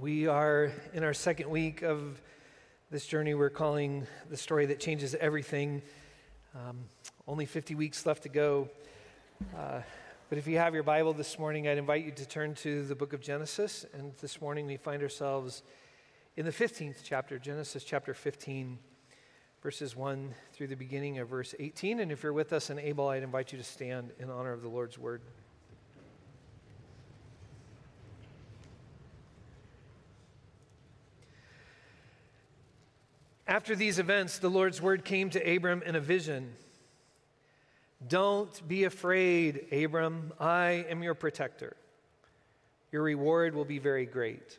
We are in our second week of this journey we're calling The Story That Changes Everything. Um, only 50 weeks left to go. Uh, but if you have your Bible this morning, I'd invite you to turn to the book of Genesis. And this morning we find ourselves in the 15th chapter, Genesis chapter 15, verses 1 through the beginning of verse 18. And if you're with us and able, I'd invite you to stand in honor of the Lord's word. After these events, the Lord's word came to Abram in a vision. Don't be afraid, Abram. I am your protector. Your reward will be very great.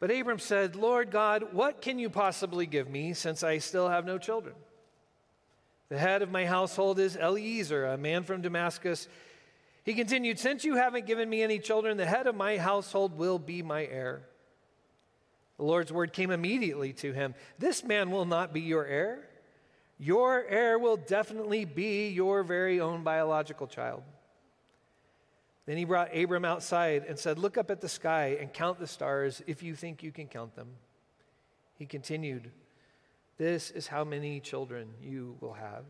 But Abram said, Lord God, what can you possibly give me since I still have no children? The head of my household is Eliezer, a man from Damascus. He continued, Since you haven't given me any children, the head of my household will be my heir. The Lord's word came immediately to him This man will not be your heir. Your heir will definitely be your very own biological child. Then he brought Abram outside and said, Look up at the sky and count the stars if you think you can count them. He continued, This is how many children you will have.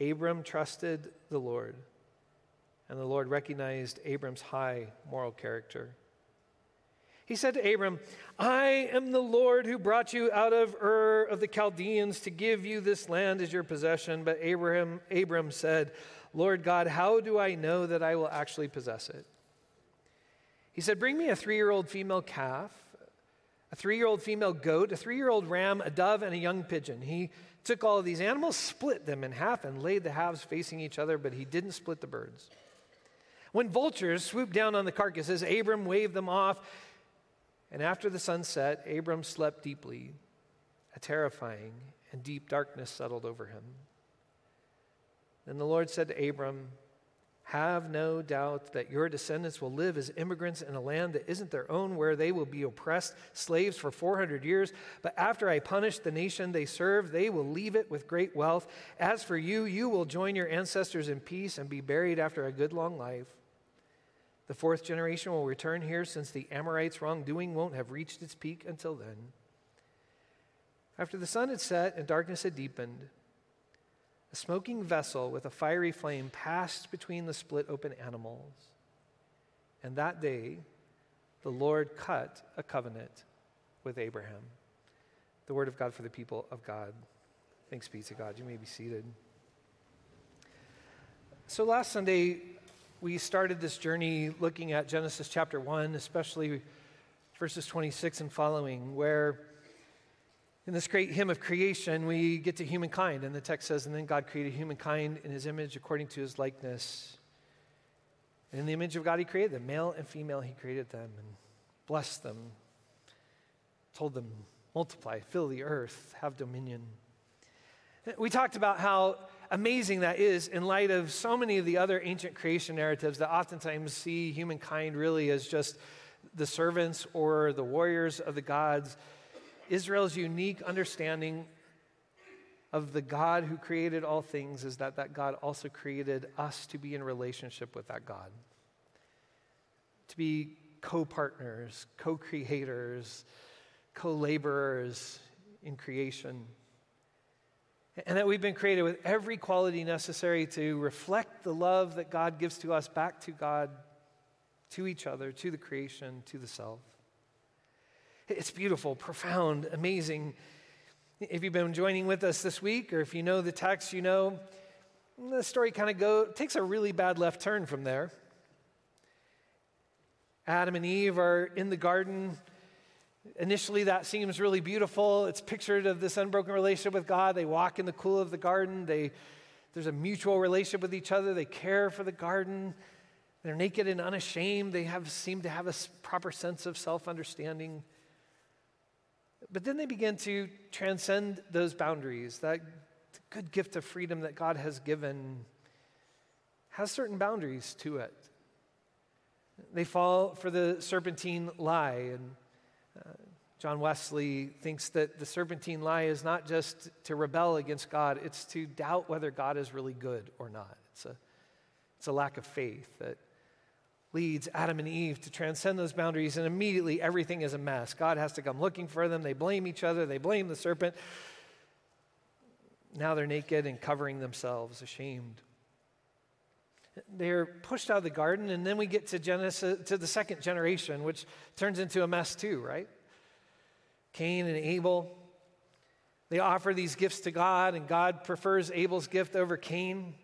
Abram trusted the Lord, and the Lord recognized Abram's high moral character. He said to Abram, I am the Lord who brought you out of Ur of the Chaldeans to give you this land as your possession. But Abraham, Abram said, Lord God, how do I know that I will actually possess it? He said, Bring me a three year old female calf, a three year old female goat, a three year old ram, a dove, and a young pigeon. He took all of these animals, split them in half, and laid the halves facing each other, but he didn't split the birds. When vultures swooped down on the carcasses, Abram waved them off and after the sun set, Abram slept deeply. A terrifying and deep darkness settled over him. Then the Lord said to Abram, Have no doubt that your descendants will live as immigrants in a land that isn't their own, where they will be oppressed slaves for 400 years. But after I punish the nation they serve, they will leave it with great wealth. As for you, you will join your ancestors in peace and be buried after a good long life. The fourth generation will return here since the Amorites' wrongdoing won't have reached its peak until then. After the sun had set and darkness had deepened, a smoking vessel with a fiery flame passed between the split open animals. And that day, the Lord cut a covenant with Abraham. The word of God for the people of God. Thanks be to God. You may be seated. So last Sunday, we started this journey looking at Genesis chapter 1, especially verses 26 and following, where in this great hymn of creation, we get to humankind. And the text says, And then God created humankind in his image according to his likeness. And in the image of God, he created them. Male and female, he created them and blessed them, told them, multiply, fill the earth, have dominion. We talked about how amazing that is in light of so many of the other ancient creation narratives that oftentimes see humankind really as just the servants or the warriors of the gods. Israel's unique understanding of the God who created all things is that that God also created us to be in relationship with that God, to be co partners, co creators, co laborers in creation and that we've been created with every quality necessary to reflect the love that God gives to us back to God, to each other, to the creation, to the self. It's beautiful, profound, amazing. If you've been joining with us this week, or if you know the text, you know the story kind of go takes a really bad left turn from there. Adam and Eve are in the garden Initially, that seems really beautiful. It's pictured of this unbroken relationship with God. They walk in the cool of the garden. They, there's a mutual relationship with each other. They care for the garden. They're naked and unashamed. They have, seem to have a proper sense of self understanding. But then they begin to transcend those boundaries. That good gift of freedom that God has given has certain boundaries to it. They fall for the serpentine lie and John Wesley thinks that the serpentine lie is not just to rebel against God, it's to doubt whether God is really good or not. It's a, it's a lack of faith that leads Adam and Eve to transcend those boundaries, and immediately everything is a mess. God has to come looking for them. They blame each other, they blame the serpent. Now they're naked and covering themselves, ashamed. They're pushed out of the garden, and then we get to Genesis to the second generation, which turns into a mess too, right? Cain and Abel. They offer these gifts to God, and God prefers Abel's gift over Cain.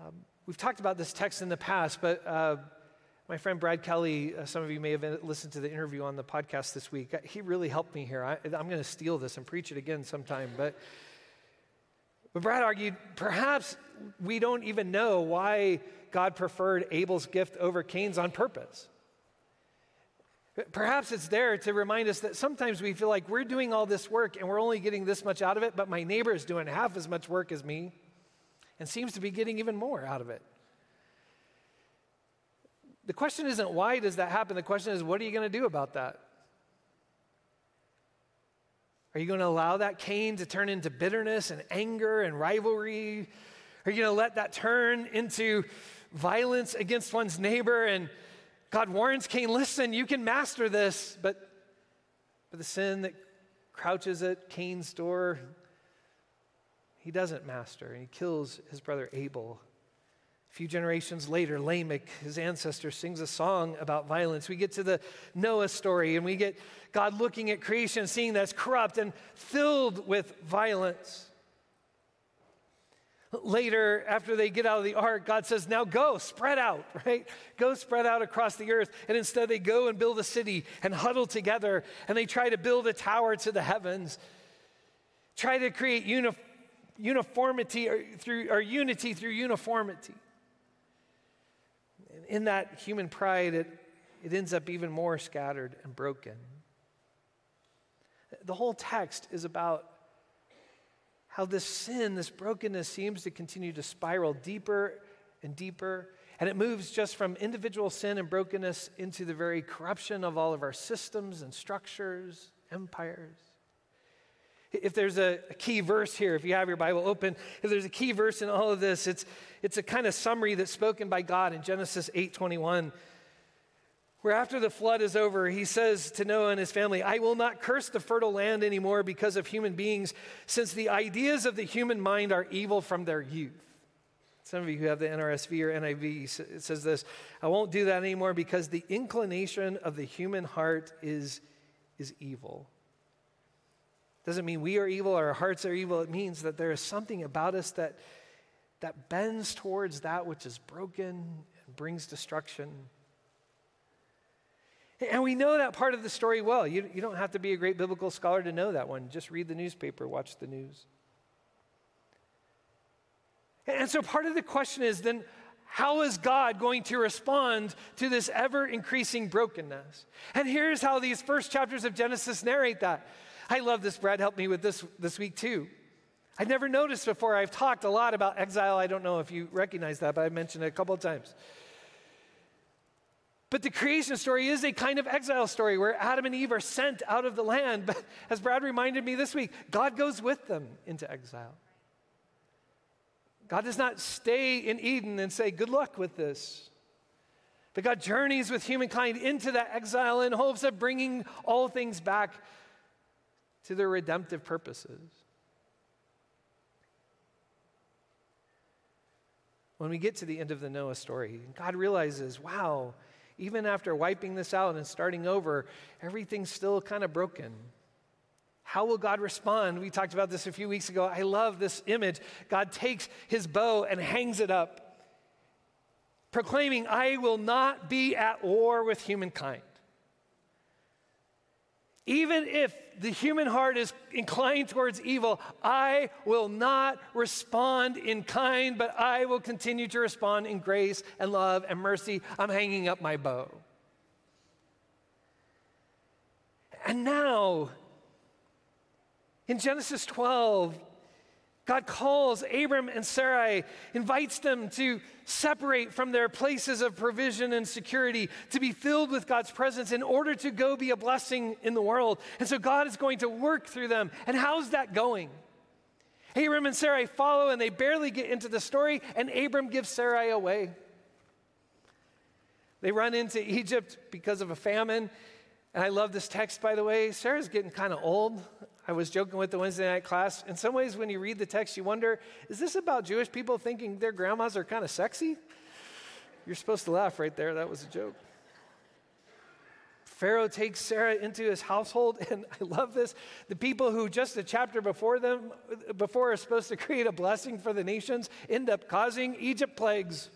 Um, we've talked about this text in the past, but uh, my friend Brad Kelly, uh, some of you may have listened to the interview on the podcast this week. He really helped me here. I, I'm going to steal this and preach it again sometime, but but Brad argued perhaps we don't even know why God preferred Abel's gift over Cain's on purpose. Perhaps it's there to remind us that sometimes we feel like we're doing all this work and we're only getting this much out of it, but my neighbor is doing half as much work as me and seems to be getting even more out of it. The question isn't why does that happen? The question is, what are you going to do about that? Are you going to allow that Cain to turn into bitterness and anger and rivalry? Are you going to let that turn into violence against one's neighbor? And God warns Cain, listen, you can master this, but, but the sin that crouches at Cain's door, he doesn't master. And he kills his brother Abel. A few generations later, Lamech, his ancestor, sings a song about violence. We get to the Noah story and we get God looking at creation, seeing that's corrupt and filled with violence. Later, after they get out of the ark, God says, Now go, spread out, right? Go spread out across the earth. And instead, they go and build a city and huddle together and they try to build a tower to the heavens, try to create uniformity or, through, or unity through uniformity in that human pride, it, it ends up even more scattered and broken. The whole text is about how this sin, this brokenness, seems to continue to spiral deeper and deeper. And it moves just from individual sin and brokenness into the very corruption of all of our systems and structures, empires. If there's a, key verse here, if you have your Bible open, if there's a key verse in all of this, it's, it's a kind of summary that's spoken by God in Genesis 8:21, where after the flood is over, he says to Noah and his family, I will not curse the fertile land anymore because of human beings, since the ideas of the human mind are evil from their youth. Some of you who have the NRSV or NIV, it says this I won't do that anymore because the inclination of the human heart is, is evil. Doesn't mean we are evil or our hearts are evil. It means that there is something about us that, that bends towards that which is broken and brings destruction. And we know that part of the story well. You, you don't have to be a great biblical scholar to know that one. Just read the newspaper, watch the news. And so part of the question is then, how is God going to respond to this ever increasing brokenness? And here's how these first chapters of Genesis narrate that. I love this. Brad helped me with this this week too. I'd never noticed before. I've talked a lot about exile. I don't know if you recognize that, but I mentioned it a couple of times. But the creation story is a kind of exile story where Adam and Eve are sent out of the land. But as Brad reminded me this week, God goes with them into exile. God does not stay in Eden and say, Good luck with this. But God journeys with humankind into that exile in hopes of bringing all things back to their redemptive purposes. When we get to the end of the Noah story, God realizes, wow, even after wiping this out and starting over, everything's still kind of broken. How will God respond? We talked about this a few weeks ago. I love this image. God takes his bow and hangs it up, proclaiming, I will not be at war with humankind. Even if the human heart is inclined towards evil, I will not respond in kind, but I will continue to respond in grace and love and mercy. I'm hanging up my bow. And now, in Genesis 12, God calls Abram and Sarai, invites them to separate from their places of provision and security, to be filled with God's presence in order to go be a blessing in the world. And so God is going to work through them. And how's that going? Abram and Sarai follow, and they barely get into the story, and Abram gives Sarai away. They run into Egypt because of a famine. And I love this text, by the way. Sarah's getting kind of old. I was joking with the Wednesday night class. In some ways, when you read the text, you wonder is this about Jewish people thinking their grandmas are kind of sexy? You're supposed to laugh right there. That was a joke. Pharaoh takes Sarah into his household, and I love this. The people who just a chapter before them, before are supposed to create a blessing for the nations, end up causing Egypt plagues.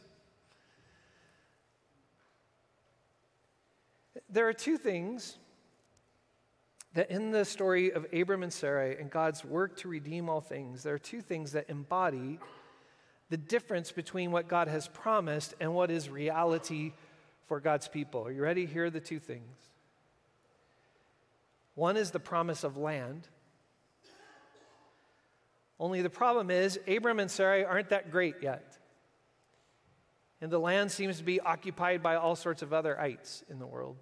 There are two things that in the story of Abram and Sarai and God's work to redeem all things, there are two things that embody the difference between what God has promised and what is reality for God's people. Are you ready? Here are the two things. One is the promise of land. Only the problem is, Abram and Sarai aren't that great yet. And the land seems to be occupied by all sorts of other ites in the world.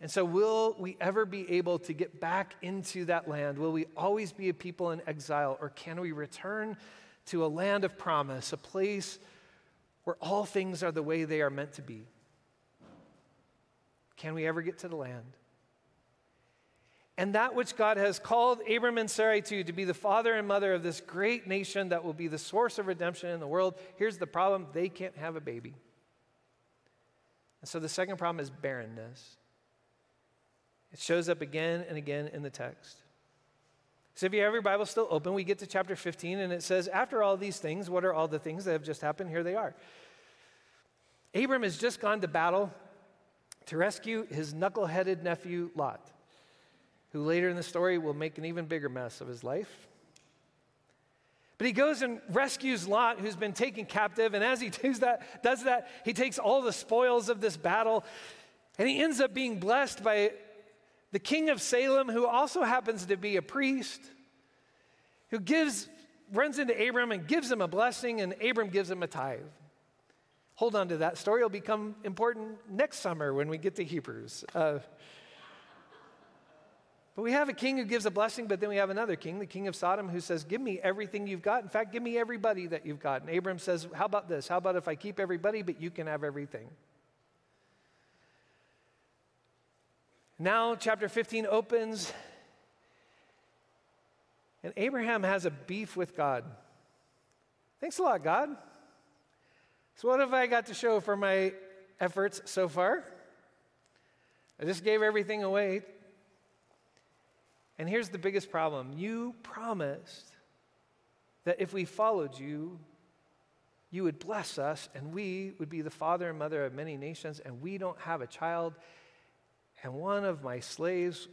And so, will we ever be able to get back into that land? Will we always be a people in exile? Or can we return to a land of promise, a place where all things are the way they are meant to be? Can we ever get to the land? And that which God has called Abram and Sarai to, to be the father and mother of this great nation that will be the source of redemption in the world, here's the problem they can't have a baby. And so the second problem is barrenness. It shows up again and again in the text. So if you have your Bible still open, we get to chapter 15, and it says, After all these things, what are all the things that have just happened? Here they are. Abram has just gone to battle to rescue his knuckle-headed nephew Lot, who later in the story will make an even bigger mess of his life. But he goes and rescues Lot, who's been taken captive, and as he does that, does that, he takes all the spoils of this battle, and he ends up being blessed by the king of Salem, who also happens to be a priest, who gives runs into Abram and gives him a blessing, and Abram gives him a tithe. Hold on to that story. It'll become important next summer when we get to Hebrews. Uh, but we have a king who gives a blessing, but then we have another king, the king of Sodom, who says, Give me everything you've got. In fact, give me everybody that you've got. And Abram says, How about this? How about if I keep everybody, but you can have everything? Now, chapter 15 opens, and Abraham has a beef with God. Thanks a lot, God. So, what have I got to show for my efforts so far? I just gave everything away. And here's the biggest problem you promised that if we followed you, you would bless us, and we would be the father and mother of many nations, and we don't have a child. And one of my slaves,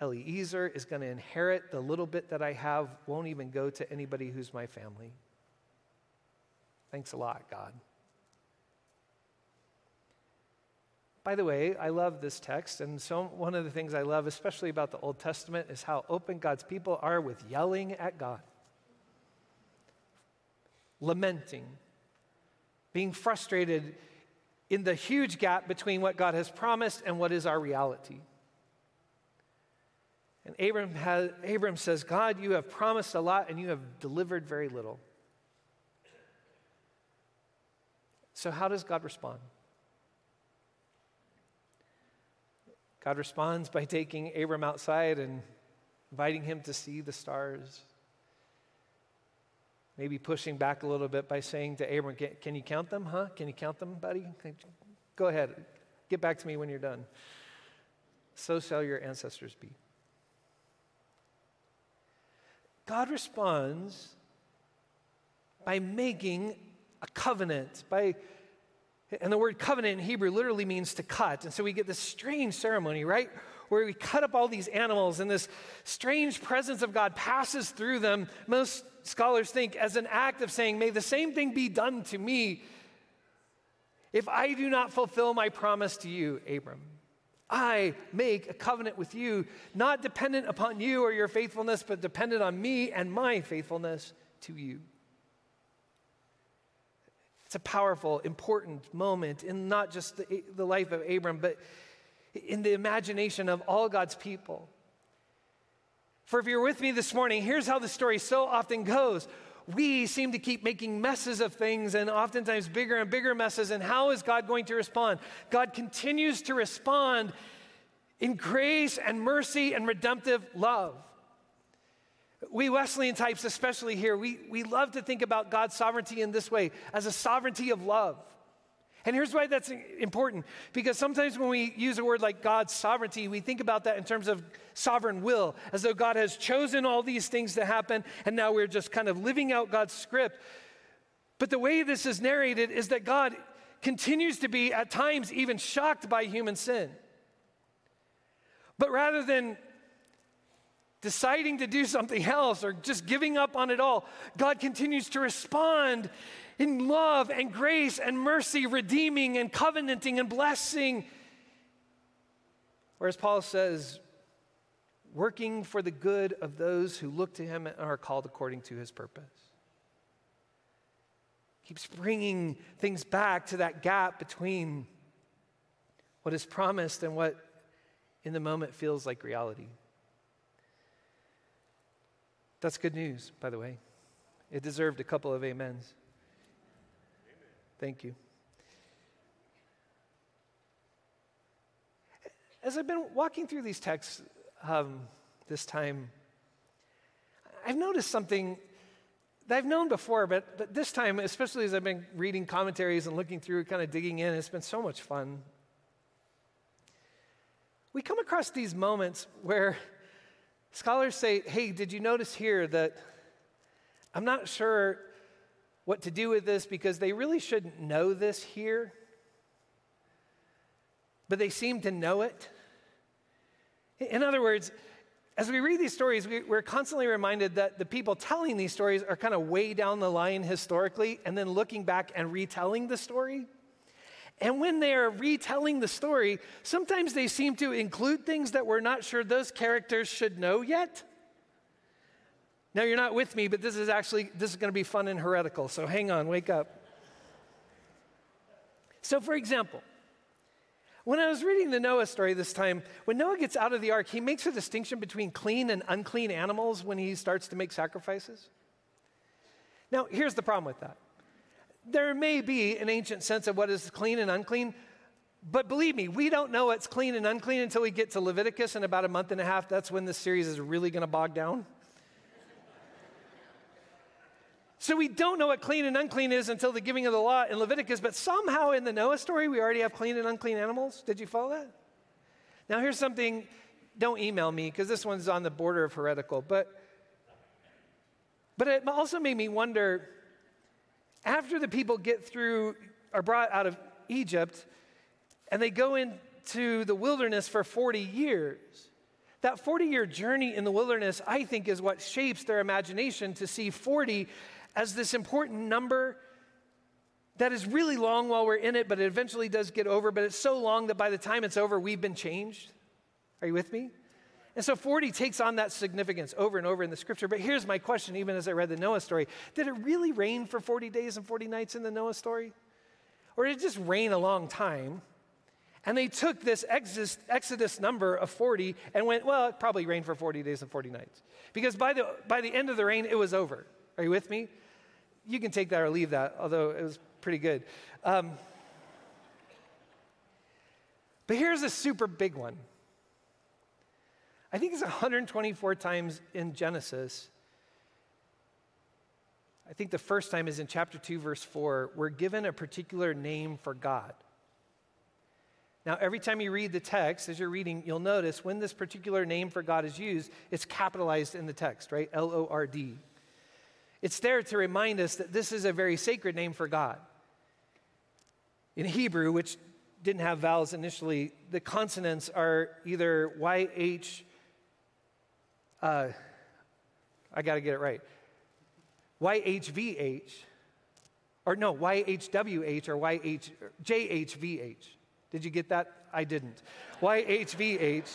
Eliezer, is going to inherit the little bit that I have, won't even go to anybody who's my family. Thanks a lot, God. By the way, I love this text, and so one of the things I love, especially about the Old Testament, is how open God's people are with yelling at God, lamenting, being frustrated in the huge gap between what God has promised and what is our reality. And Abram, has, Abram says, God, you have promised a lot and you have delivered very little. So, how does God respond? God responds by taking Abram outside and inviting him to see the stars. Maybe pushing back a little bit by saying to Abram, Can, you count them, huh? Can you count them, buddy? Go ahead. Get back to me when you're done. So shall your ancestors be. God responds by making a covenant, by and the word covenant in Hebrew literally means to cut. And so we get this strange ceremony, right? Where we cut up all these animals, and this strange presence of God passes through them. Most scholars think as an act of saying, May the same thing be done to me if I do not fulfill my promise to you, Abram. I make a covenant with you, not dependent upon you or your faithfulness, but dependent on me and my faithfulness to you. It's a powerful, important moment in not just the, the life of Abram, but in the imagination of all God's people. For if you're with me this morning, here's how the story so often goes. we seem to keep making messes of things and oftentimes bigger and bigger messes. And how is God going to respond? God continues to respond in grace and mercy and redemptive love. We Wesleyan types, especially here, we, we love to think about God's sovereignty in this way as a sovereignty of love. And here's why that's important because sometimes when we use a word like God's sovereignty, we think about that in terms of sovereign will, as though God has chosen all these things to happen and now we're just kind of living out God's script. But the way this is narrated is that God continues to be at times even shocked by human sin. But rather than deciding to do something else or just giving up on it all, God continues to respond in love and grace and mercy, redeeming and covenanting and blessing. Whereas Paul says, working for the good of those who look to him and are called according to his purpose. Keeps bringing things back to that gap between what is promised and what in the moment feels like reality. That's good news, by the way. It deserved a couple of amens. Thank you. As I've been walking through these texts um, this time, I've noticed something that I've known before, but, but this time, especially as I've been reading commentaries and looking through, kind of digging in, it's been so much fun. We come across these moments where scholars say, hey, did you notice here that I'm not sure what to do with this because they really shouldn't know this here, but they seem to know it. In other words, as we read these stories, we, are constantly reminded that the people telling these stories are kind of way down the line historically and then looking back and retelling the story. And when they are retelling the story, sometimes they seem to include things that we're not sure those characters should know yet. Now you're not with me, but this is actually this is going to be fun and heretical. So hang on, wake up. So for example, when I was reading the Noah story this time, when Noah gets out of the ark, he makes a distinction between clean and unclean animals when he starts to make sacrifices. Now, here's the problem with that. There may be an ancient sense of what is clean and unclean, but believe me, we don't know what's clean and unclean until we get to Leviticus in about a month and a half. That's when this series is really going to bog down. So we don't know what clean and unclean is until the giving of the law in Leviticus, but somehow in the Noah story, we already have clean and unclean animals. Did you follow that? Now, here's something, don't email me because this one's on the border of heretical, but, but it also made me wonder after the people get through, are brought out of Egypt, and they go into the wilderness for 40 years. That 40 year journey in the wilderness, I think, is what shapes their imagination to see 40 as this important number that is really long while we're in it, but it eventually does get over. But it's so long that by the time it's over, we've been changed. Are you with me? And so 40 takes on that significance over and over in the scripture. But here's my question, even as I read the Noah story Did it really rain for 40 days and 40 nights in the Noah story? Or did it just rain a long time? And they took this exodus, number of 40 and went, well, it probably rained for 40 days and 40 nights. Because by the, by the end of the rain, it was over. Are you with me? You can take that or leave that, although it was pretty good. Um, but here's a super big one. I think it's 124 times in Genesis. I think the first time is in chapter 2, verse 4. We're given a particular name for God. Now, every time you read the text, as you're reading, you'll notice when this particular name for God is used, it's capitalized in the text, right? L O R D. It's there to remind us that this is a very sacred name for God. In Hebrew, which didn't have vowels initially, the consonants are either YH, uh, I got to get it right, YHVH, or no, YHWH or YH, JHVH. Did you get that? I didn't. YHVH.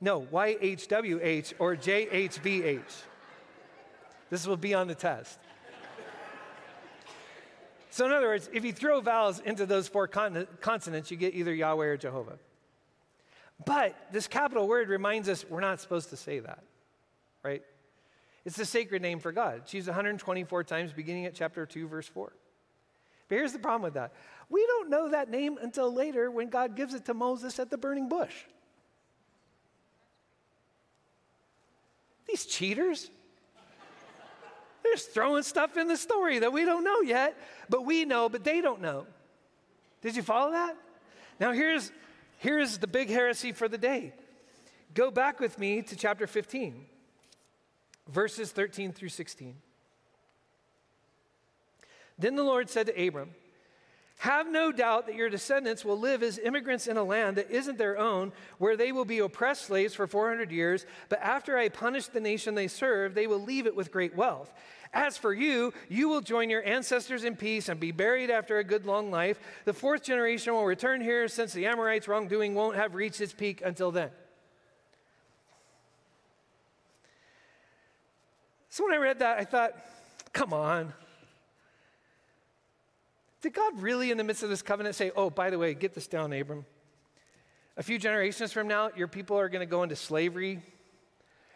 No, YHWH or JHVH. This will be on the test. So, in other words, if you throw vowels into those four con- consonants, you get either Yahweh or Jehovah. But this capital word reminds us we're not supposed to say that, right? It's the sacred name for God. It's used 124 times, beginning at chapter 2, verse 4. But here's the problem with that we don't know that name until later when God gives it to Moses at the burning bush. These cheaters. They're just throwing stuff in the story that we don't know yet, but we know, but they don't know. Did you follow that? Now, here's, here's the big heresy for the day. Go back with me to chapter 15, verses 13 through 16. Then the Lord said to Abram, have no doubt that your descendants will live as immigrants in a land that isn't their own, where they will be oppressed slaves for 400 years. But after I punish the nation they serve, they will leave it with great wealth. As for you, you will join your ancestors in peace and be buried after a good long life. The fourth generation will return here, since the Amorites' wrongdoing won't have reached its peak until then. So when I read that, I thought, come on. Did God really, in the midst of this covenant, say, oh, by the way, get this down, Abram? A few generations from now, your people are going to go into slavery.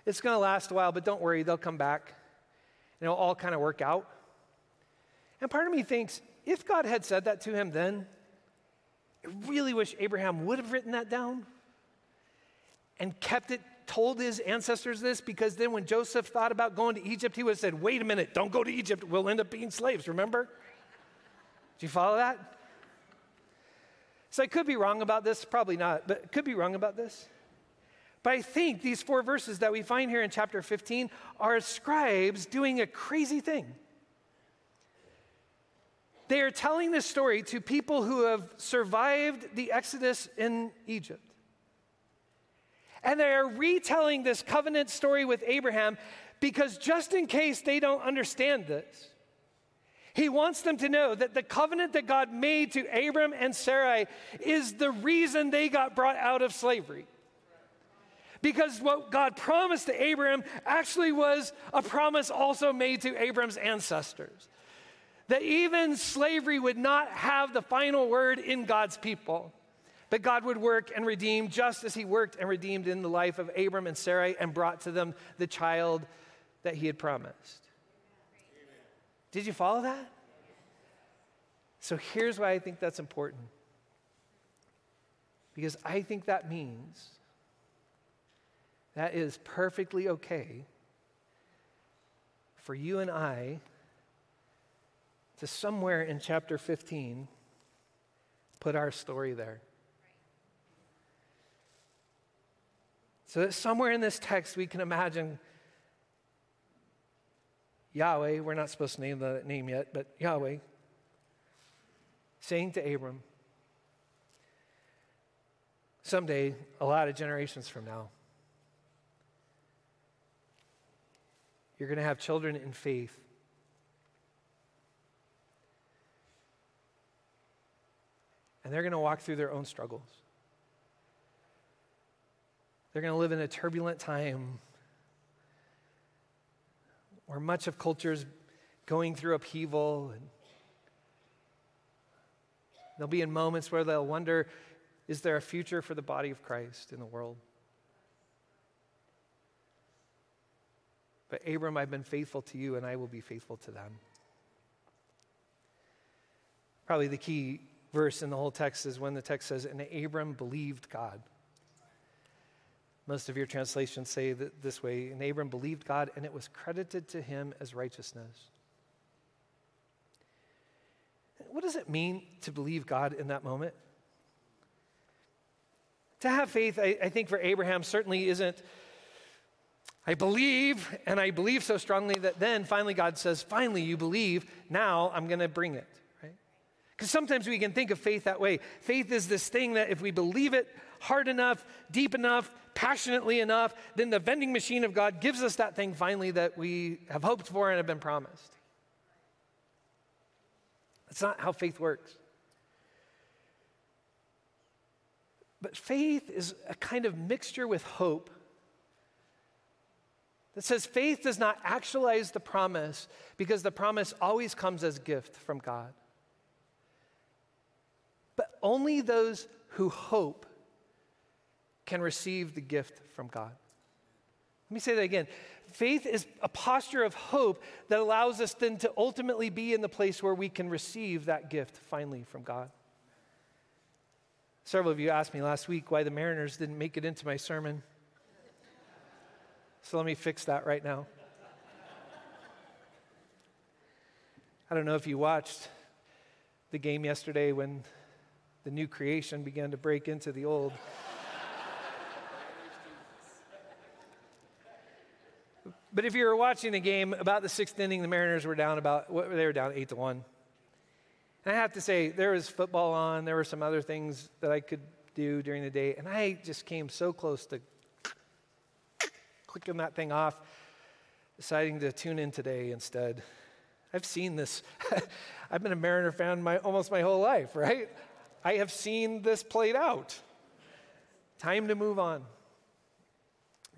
It's going to last a while, but don't worry, they'll come back. And it'll all kind of work out. And part of me thinks, if God had said that to him then, I really wish Abraham would have written that down and kept it, told his ancestors this, because then when Joseph thought about going to Egypt, he would have said, wait a minute, don't go to Egypt, we'll end up being slaves, remember? Do you follow that? So I could be wrong about this, probably not, but could be wrong about this. But I think these four verses that we find here in chapter 15 are scribes doing a crazy thing. They are telling this story to people who have survived the Exodus in Egypt. And they are retelling this covenant story with Abraham because just in case they don't understand this, he wants them to know that the covenant that God made to Abram and Sarai is the reason they got brought out of slavery. Because what God promised to Abram actually was a promise also made to Abram's ancestors. That even slavery would not have the final word in God's people, but God would work and redeem just as He worked and redeemed in the life of Abram and Sarai and brought to them the child that He had promised. Did you follow that? So here's why I think that's important. Because I think that means that is perfectly okay for you and I to somewhere in chapter 15 put our story there. So that somewhere in this text we can imagine Yahweh, we're not supposed to name the name yet, but Yahweh, saying to Abram, someday, a lot of generations from now, you're going to have children in faith. And they're going to walk through their own struggles. They're going to live in a turbulent time where much of culture is going through upheaval. And they'll be in moments where they'll wonder is there a future for the body of Christ in the world? But Abram, I've been faithful to you, and I will be faithful to them. Probably the key verse in the whole text is when the text says, And Abram believed God. Most of your translations say that this way And Abram believed God, and it was credited to him as righteousness. What does it mean to believe God in that moment? To have faith, I, I think for Abraham certainly isn't, I believe, and I believe so strongly that then finally God says, finally you believe, now I'm going to bring it, right? Because sometimes we can think of faith that way. Faith is this thing that if we believe it hard enough, deep enough, passionately enough, then the vending machine of God gives us that thing finally that we have hoped for and have been promised. That's not how faith works. But faith is a kind of mixture with hope that says faith does not actualize the promise because the promise always comes as gift from God. But only those who hope can receive the gift from God. Let me say that again. Faith is a posture of hope that allows us then to ultimately be in the place where we can receive that gift finally from God. Several of you asked me last week why the Mariners didn't make it into my sermon. So let me fix that right now. I don't know if you watched the game yesterday when the new creation began to break into the old. But if you were watching the game, about the sixth inning, the Mariners were down about, they were down eight to one. And I have to say, there was football on, there were some other things that I could do during the day, and I just came so close to clicking that thing off, deciding to tune in today instead. I've seen this. I've been a Mariner fan my, almost my whole life, right? I have seen this played out. Time to move on.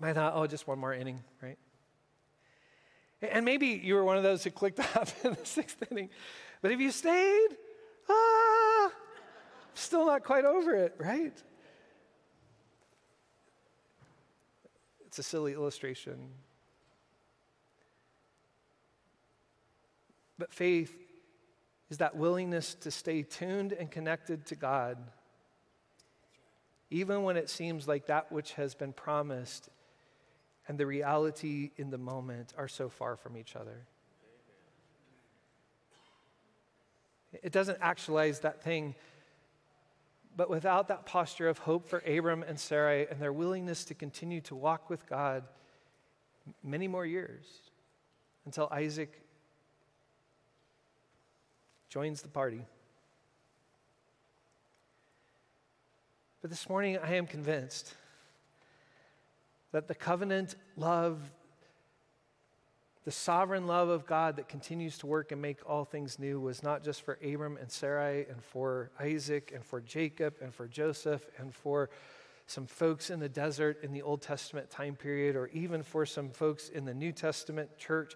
I thought, oh, just one more inning, right? And maybe you were one of those who clicked off in the sixth inning. But if you stayed, ah, still not quite over it, right? It's a silly illustration. But faith is that willingness to stay tuned and connected to God, even when it seems like that which has been promised and the reality in the moment are so far from each other. It doesn't actualize that thing. But without that posture of hope for Abram and Sarai and their willingness to continue to walk with God many more years until Isaac joins the party. But this morning, I am convinced that the covenant love, the sovereign love of God that continues to work and make all things new was not just for Abram and Sarai and for Isaac and for Jacob and for Joseph and for some folks in the desert in the Old Testament time period or even for some folks in the New Testament church.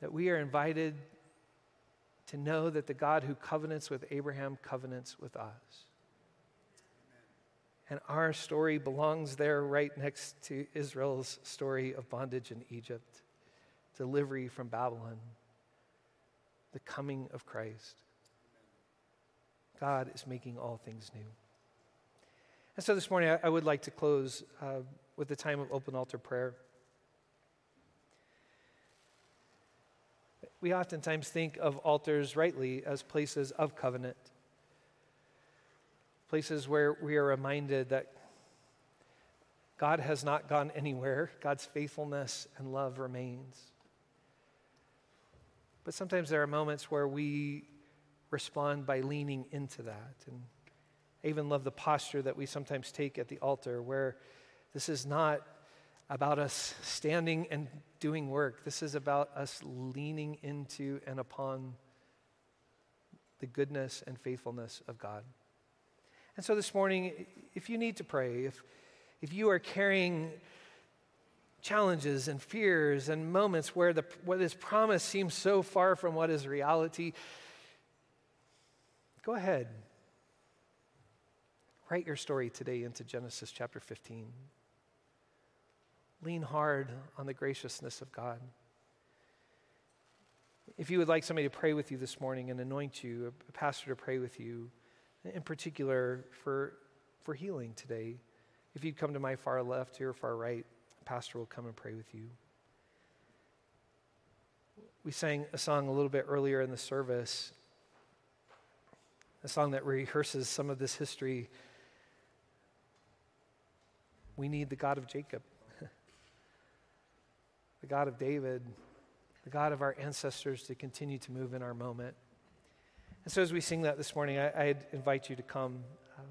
That we are invited to know that the God who covenants with Abraham covenants with us. And our story belongs there right next to Israel's story of bondage in Egypt, delivery from Babylon, the coming of Christ. God is making all things new. And so this morning, I, would like to close uh, with a time of open altar prayer. We oftentimes think of altars rightly as places of covenant places where we are reminded that God has not gone anywhere, God's faithfulness and love remains. But sometimes there are moments where we respond by leaning into that. And I even love the posture that we sometimes take at the altar, where this is not about us standing and doing work. This is about us leaning into and upon the goodness and faithfulness of God. And so this morning, if you need to pray, if, if you are carrying challenges and fears and moments where the, what is promise seems so far from what is reality, go ahead. Write your story today into Genesis chapter 15. Lean hard on the graciousness of God. If you would like somebody to pray with you this morning and anoint you, a pastor to pray with you, in particular for, for healing today. If you come to my far left or far right, pastor will come and pray with you. We sang a song a little bit earlier in the service, a song that rehearses some of this history. We need the God of Jacob, the God of David, the God of our ancestors to continue to move in our moment. And so, as we sing that this morning, I, I'd invite you to come um,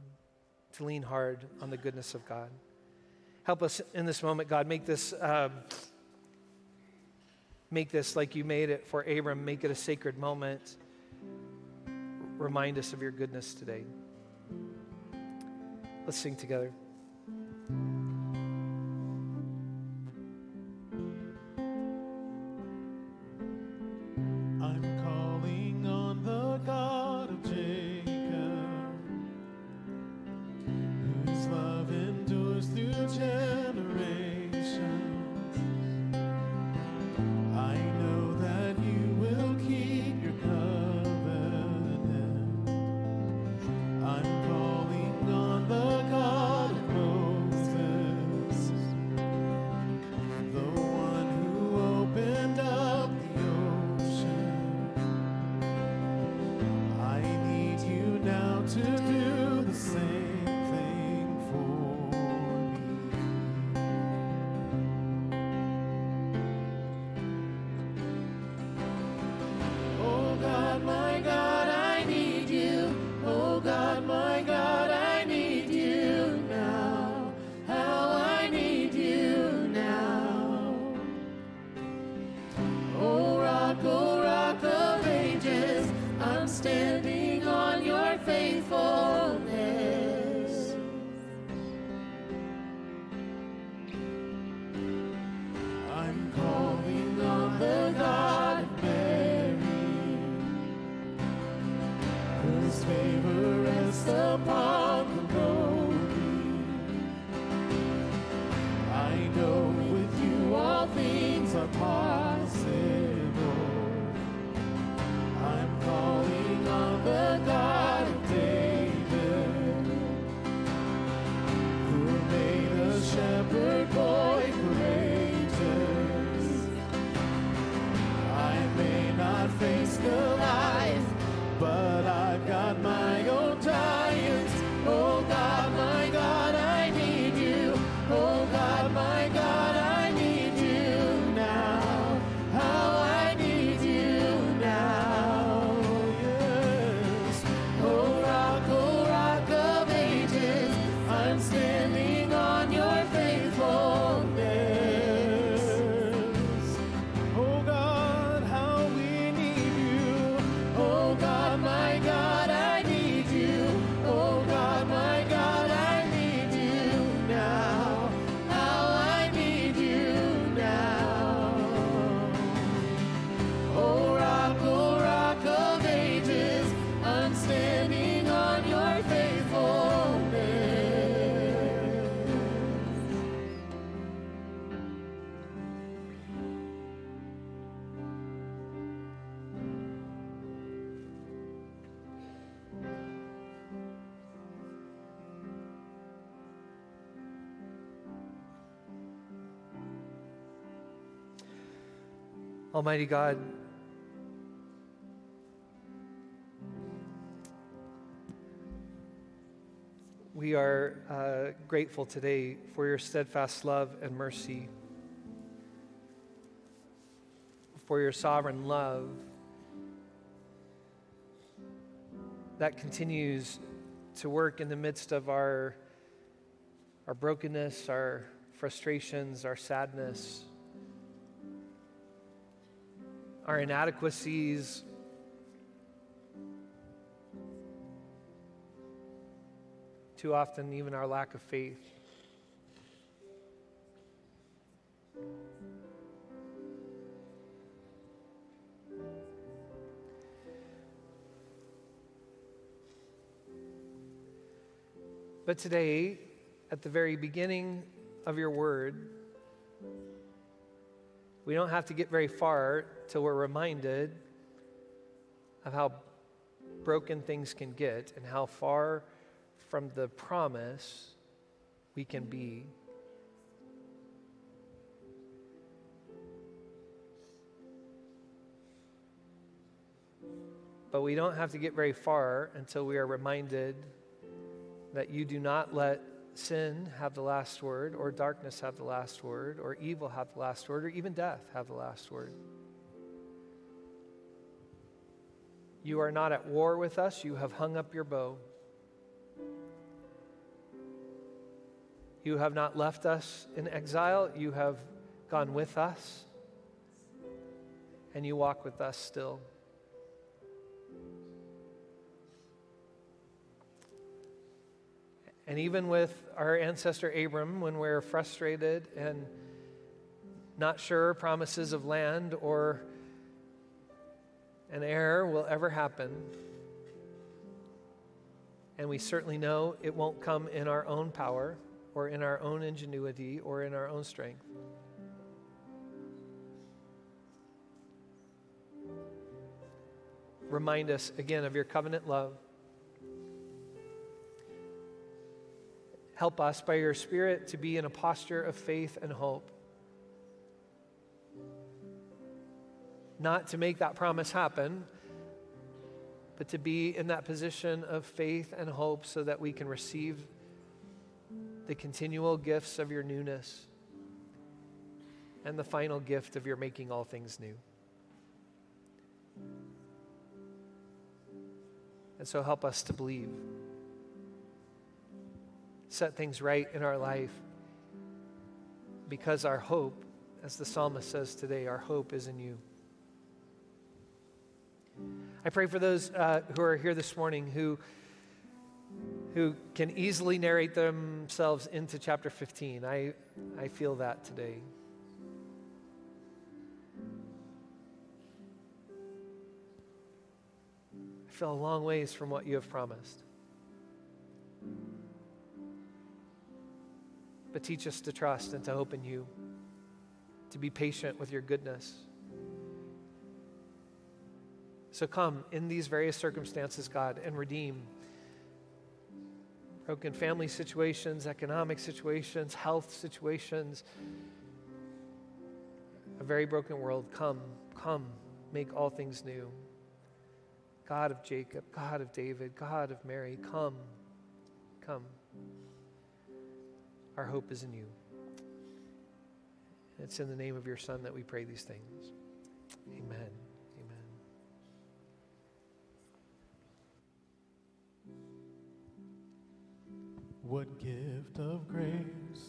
to lean hard on the goodness of God. Help us in this moment, God. Make this, um, make this like you made it for Abram. Make it a sacred moment. Remind us of your goodness today. Let's sing together. Almighty God, we are uh, grateful today for your steadfast love and mercy, for your sovereign love that continues to work in the midst of our, our brokenness, our frustrations, our sadness. Our inadequacies. Too often, even our lack of faith. But today, at the very beginning of your word, we don't have to get very far till we're reminded of how broken things can get and how far from the promise we can be. But we don't have to get very far until we are reminded that you do not let sin have the last word, or darkness have the last word, or evil have the last word, or even death have the last word. You are not at war with us. You have hung up your bow. You have not left us in exile. You have gone with us, and you walk with us still. And even with our ancestor Abram, when we're frustrated and not sure promises of land or an heir will ever happen, and we certainly know it won't come in our own power or in our own ingenuity or in our own strength. Remind us again of your covenant love. Help us by your Spirit to be in a posture of faith and hope. Not to make that promise happen, but to be in that position of faith and hope so that we can receive the continual gifts of your newness and the final gift of your making all things new. And so help us to believe set things right in our life because our hope, as the psalmist says today, our hope is in you. I pray for those uh, who are here this morning who, who can easily narrate themselves into chapter 15. I, I feel that today. I feel a long ways from what you have promised. But teach us to trust and to hope in you, to be patient with your goodness. So come in these various circumstances, God, and redeem broken family situations, economic situations, health situations, a very broken world. Come, come, make all things new. God of Jacob, God of David, God of Mary, come, come. Our hope is in you. It's in the name of your Son that we pray these things. Amen. Amen. What gift of grace